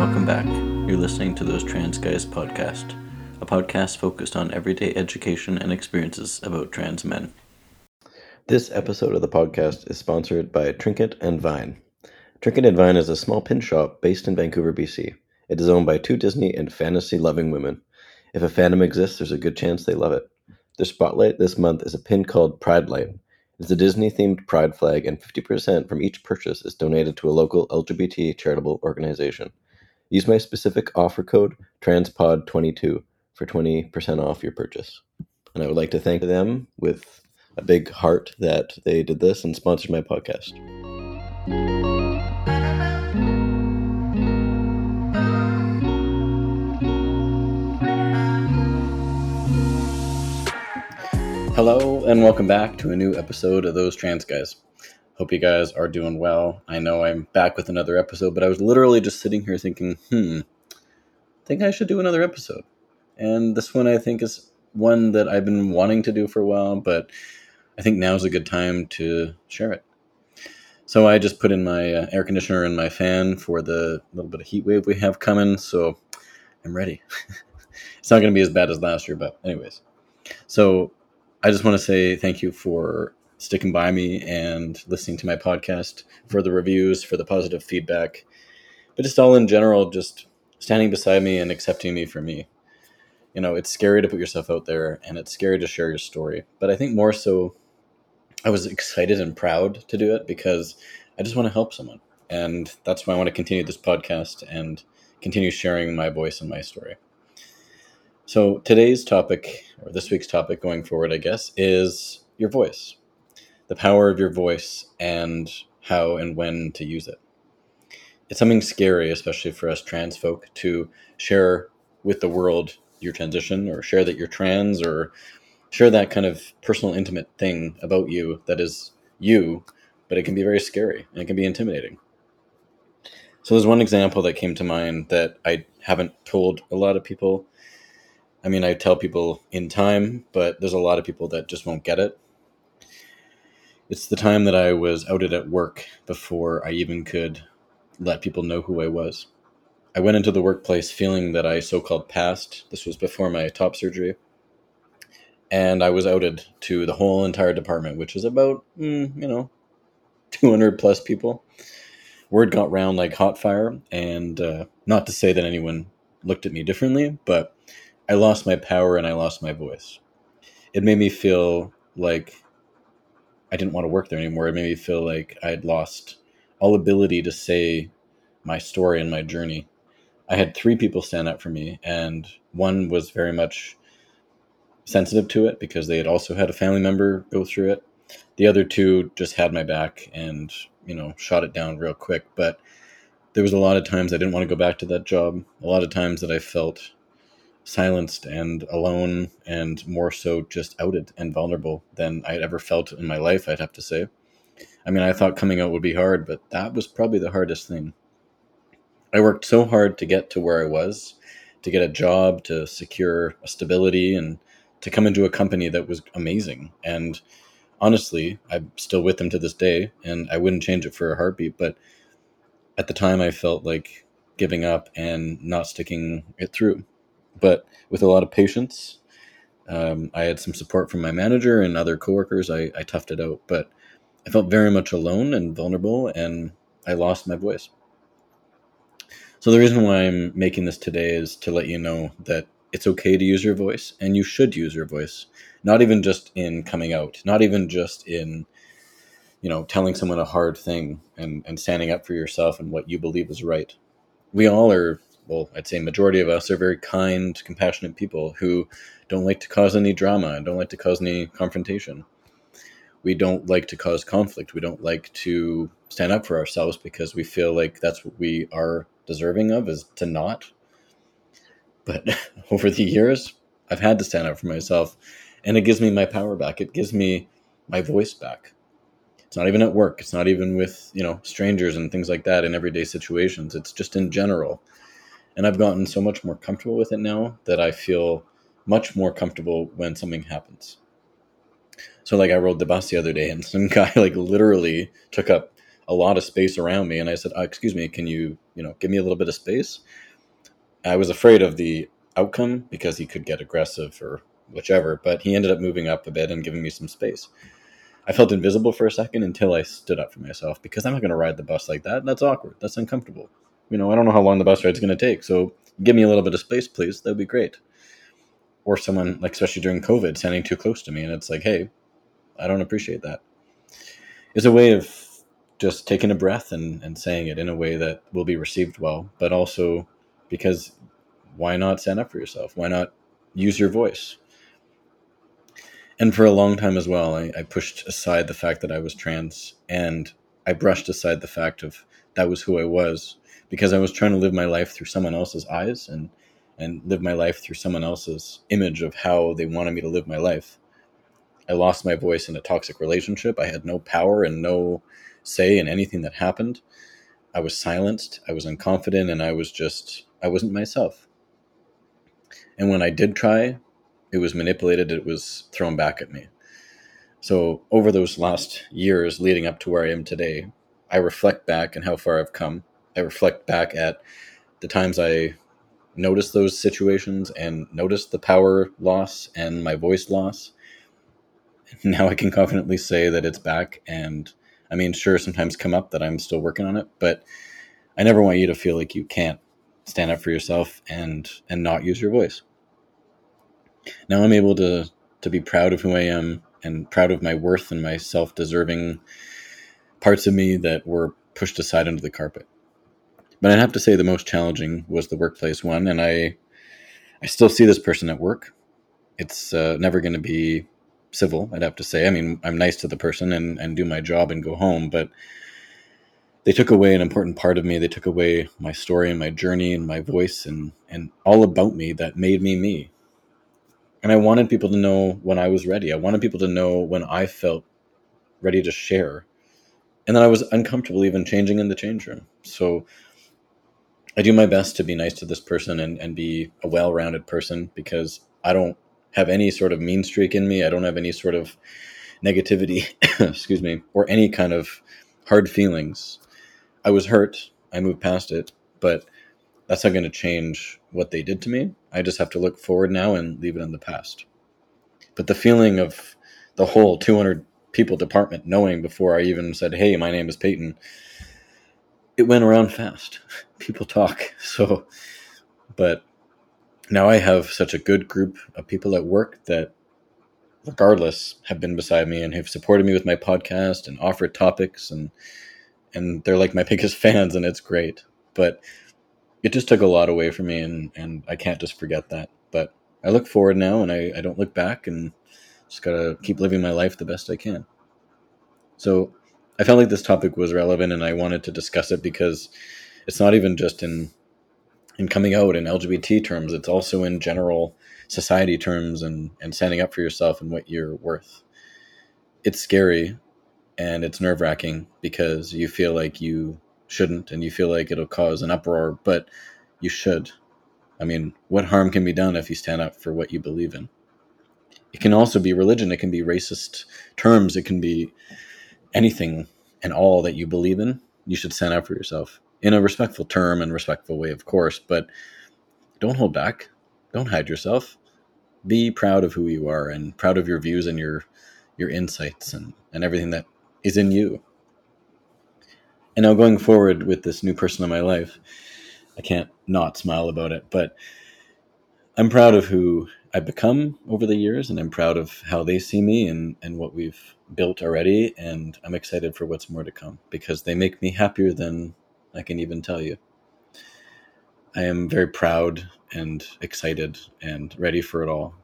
welcome back. You're listening to Those Trans Guys podcast, a podcast focused on everyday education and experiences about trans men. This episode of the podcast is sponsored by Trinket and Vine. Trinket and Vine is a small pin shop based in Vancouver, BC. It is owned by two Disney and fantasy loving women. If a fandom exists, there's a good chance they love it. Their spotlight this month is a pin called Pride Light. It's a Disney themed pride flag, and 50% from each purchase is donated to a local LGBT charitable organization. Use my specific offer code TRANSPOD22 for 20% off your purchase. And I would like to thank them with a big heart that they did this and sponsored my podcast. Hello, and welcome back to a new episode of Those Trans Guys. Hope you guys are doing well. I know I'm back with another episode, but I was literally just sitting here thinking, hmm, I think I should do another episode. And this one I think is one that I've been wanting to do for a while, but I think now's a good time to share it. So I just put in my uh, air conditioner and my fan for the little bit of heat wave we have coming, so I'm ready. it's not going to be as bad as last year, but anyways. So I just want to say thank you for sticking by me and listening to my podcast, for the reviews, for the positive feedback, but just all in general, just standing beside me and accepting me for me. You know, it's scary to put yourself out there and it's scary to share your story, but I think more so, I was excited and proud to do it because I just want to help someone. And that's why I want to continue this podcast and continue sharing my voice and my story. So today's topic, or this week's topic going forward, I guess, is your voice, the power of your voice, and how and when to use it. It's something scary, especially for us trans folk, to share with the world your transition, or share that you're trans, or share that kind of personal, intimate thing about you that is you, but it can be very scary and it can be intimidating. So there's one example that came to mind that I haven't told a lot of people I mean, I tell people in time, but there's a lot of people that just won't get it. It's the time that I was outed at work before I even could let people know who I was. I went into the workplace feeling that I so called passed. This was before my top surgery. And I was outed to the whole entire department, which is about, mm, you know, 200 plus people. Word got round like hot fire. And uh, not to say that anyone looked at me differently, but I lost my power and I lost my voice. It made me feel like I didn't want to work there anymore. It made me feel like I'd lost all ability to say my story and my journey. I had three people stand up for me, and one was very much sensitive to it because they had also had a family member go through it. The other two just had my back and, you know, shot it down real quick. But there was a lot of times I didn't want to go back to that job. A lot of times that I felt silenced and alone and more so just outed and vulnerable than I had ever felt in my life, I'd have to say. I mean, I thought coming out would be hard, but that was probably the hardest thing. I worked so hard to get to where I was, to get a job, to secure a stability, and to come into a company that was amazing. And honestly, I'm still with them to this day, and I wouldn't change it for a heartbeat. But at the time, I felt like giving up and not sticking it through but with a lot of patience. Um, I had some support from my manager and other coworkers. I, I toughed it out, but I felt very much alone and vulnerable, and I lost my voice. So, the reason why I'm making this today is to let you know that it's okay to use your voice, and you should use your voice, not even just in coming out, not even just in you know telling someone a hard thing and, and standing up for yourself and what you believe is right we all are well, I'd say majority of us are very kind, compassionate people who don't like to cause any drama don't like to cause any confrontation. We don't like to cause conflict. We don't like to stand up for ourselves because we feel like that's what we are deserving of is to not. But over the years, I've had to stand up for myself and it gives me my power back. It gives me my voice back. It's not even at work. It's not even with, you know, strangers and things like that in everyday situations. It's just in general and I've gotten so much more comfortable with it now that I feel much more comfortable when something happens. So like I rode the bus the other day and some guy like literally took up a lot of space around me and I said, oh, "Excuse me, can you, you know, give me a little bit of space. I was afraid of the outcome because he could get aggressive or whichever, but he ended up moving up a bit and giving me some space. I felt invisible for a second until I stood up for myself because I'm not going to ride the bus like that. That's awkward. That's uncomfortable. You know, I don't know how long the bus ride's going to take. So give me a little bit of space, please. That'd be great. Or someone, like, especially during COVID, standing too close to me. And it's like, hey, I don't appreciate that. It's a way of just taking a breath and, and saying it in a way that will be received well, but also because why not stand up for yourself? Why not use your voice? And for a long time as well, I, I pushed aside the fact that I was trans and I brushed aside the fact of that was who I was because I was trying to live my life through someone else's eyes and and live my life through someone else's image of how they wanted me to live my life. I lost my voice in a toxic relationship. I had no power and no say in anything that happened. I was silenced, I was unconfident, and I was just, I wasn't myself. And when I did try, it was manipulated, it was thrown back at me. So, over those last years leading up to where I am today, I reflect back and how far I've come. I reflect back at the times I noticed those situations and noticed the power loss and my voice loss. Now I can confidently say that it's back and I mean, sure, sometimes come up that I'm still working on it, but I never want you to feel like you can't stand up for yourself and and not use your voice. Now I'm able to to be proud of who I am and proud of my worth and my self-deserving parts of me that were pushed aside under the carpet. But I'd have to say the most challenging was the workplace one, and I I still see this person at work. It's uh, never going to be civil, I'd have to say. I mean, I'm nice to the person and, and do my job and go home, but they took away an important part of me. They took away my story and my journey and my voice and, and all about me that made me me. And I wanted people to know when I was ready. I wanted people to know when I felt ready to share. And then I was uncomfortable even changing in the change room. So I do my best to be nice to this person and, and be a well rounded person because I don't have any sort of mean streak in me. I don't have any sort of negativity, excuse me, or any kind of hard feelings. I was hurt. I moved past it, but that's not going to change what they did to me. I just have to look forward now and leave it in the past. But the feeling of the whole 200 people department knowing before I even said, "Hey, my name is Peyton," it went around fast. People talk. So, but now I have such a good group of people at work that, regardless, have been beside me and have supported me with my podcast and offered topics and and they're like my biggest fans and it's great. But it just took a lot away from me and and I can't just forget that. But I look forward now and I, I don't look back and just gotta keep living my life the best I can. So I felt like this topic was relevant and I wanted to discuss it because it's not even just in in coming out in LGBT terms. It's also in general society terms and, and standing up for yourself and what you're worth. It's scary and it's nerve wracking because you feel like you shouldn't and you feel like it'll cause an uproar, but you should. I mean, what harm can be done if you stand up for what you believe in? It can also be religion, it can be racist terms, it can be anything and all that you believe in. You should stand up for yourself in a respectful term and respectful way, of course, but don't hold back. Don't hide yourself. Be proud of who you are and proud of your views and your your insights and, and everything that is in you. And now going forward with this new person in my life, I can't not smile about it, but I'm proud of who I've become over the years and I'm proud of how they see me and, and what we've built already and I'm excited for what's more to come because they make me happier than I can even tell you. I am very proud and excited and ready for it all.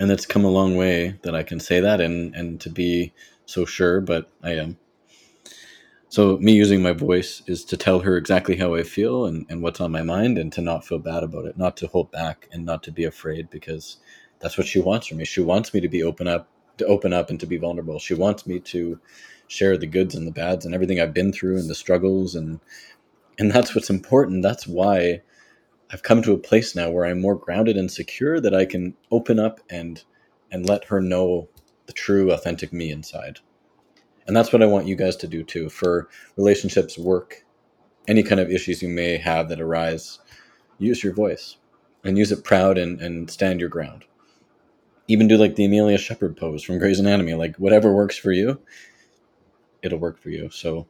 And it's come a long way that I can say that and, and to be so sure, but I am. So, me using my voice is to tell her exactly how I feel and, and what's on my mind and to not feel bad about it, not to hold back and not to be afraid because that's what she wants from me. She wants me to be open up, to open up and to be vulnerable. She wants me to share the goods and the bads and everything I've been through and the struggles and and that's what's important. That's why I've come to a place now where I'm more grounded and secure that I can open up and and let her know the true authentic me inside. And that's what I want you guys to do too for relationships, work, any kind of issues you may have that arise, use your voice and use it proud and, and stand your ground. Even do like the Amelia Shepherd pose from Grey's Anatomy, like whatever works for you, it'll work for you. So,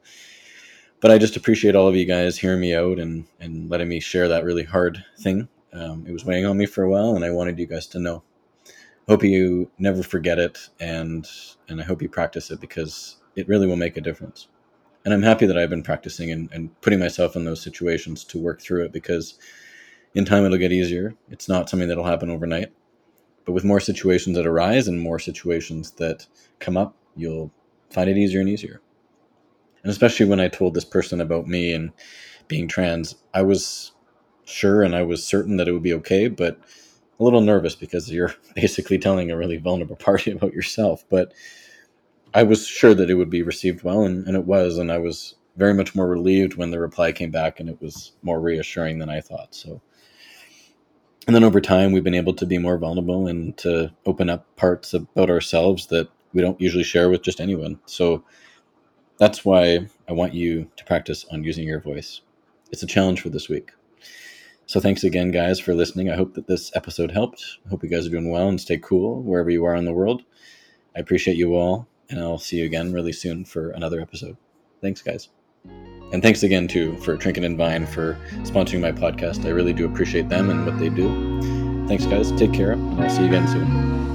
but I just appreciate all of you guys hearing me out and, and letting me share that really hard thing. Um, it was weighing on me for a while, and I wanted you guys to know. Hope you never forget it, and and I hope you practice it because it really will make a difference. And I'm happy that I've been practicing and, and putting myself in those situations to work through it because in time it'll get easier. It's not something that'll happen overnight. But with more situations that arise and more situations that come up, you'll find it easier and easier. And especially when I told this person about me and being trans, I was sure and I was certain that it would be okay, but a little nervous because you're basically telling a really vulnerable party about yourself. But I was sure that it would be received well, and, and it was. And I was very much more relieved when the reply came back, and it was more reassuring than I thought. So, and then over time, we've been able to be more vulnerable and to open up parts about ourselves that we don't usually share with just anyone. So that's why I want you to practice on using your voice. It's a challenge for this week. So thanks again, guys, for listening. I hope that this episode helped. I hope you guys are doing well and stay cool wherever you are in the world. I appreciate you all, and I'll see you again really soon for another episode. Thanks, guys. And thanks again, too, for Trinket and Vine for sponsoring my podcast. I really do appreciate them and what they do. Thanks, guys. Take care, and I'll see you again soon.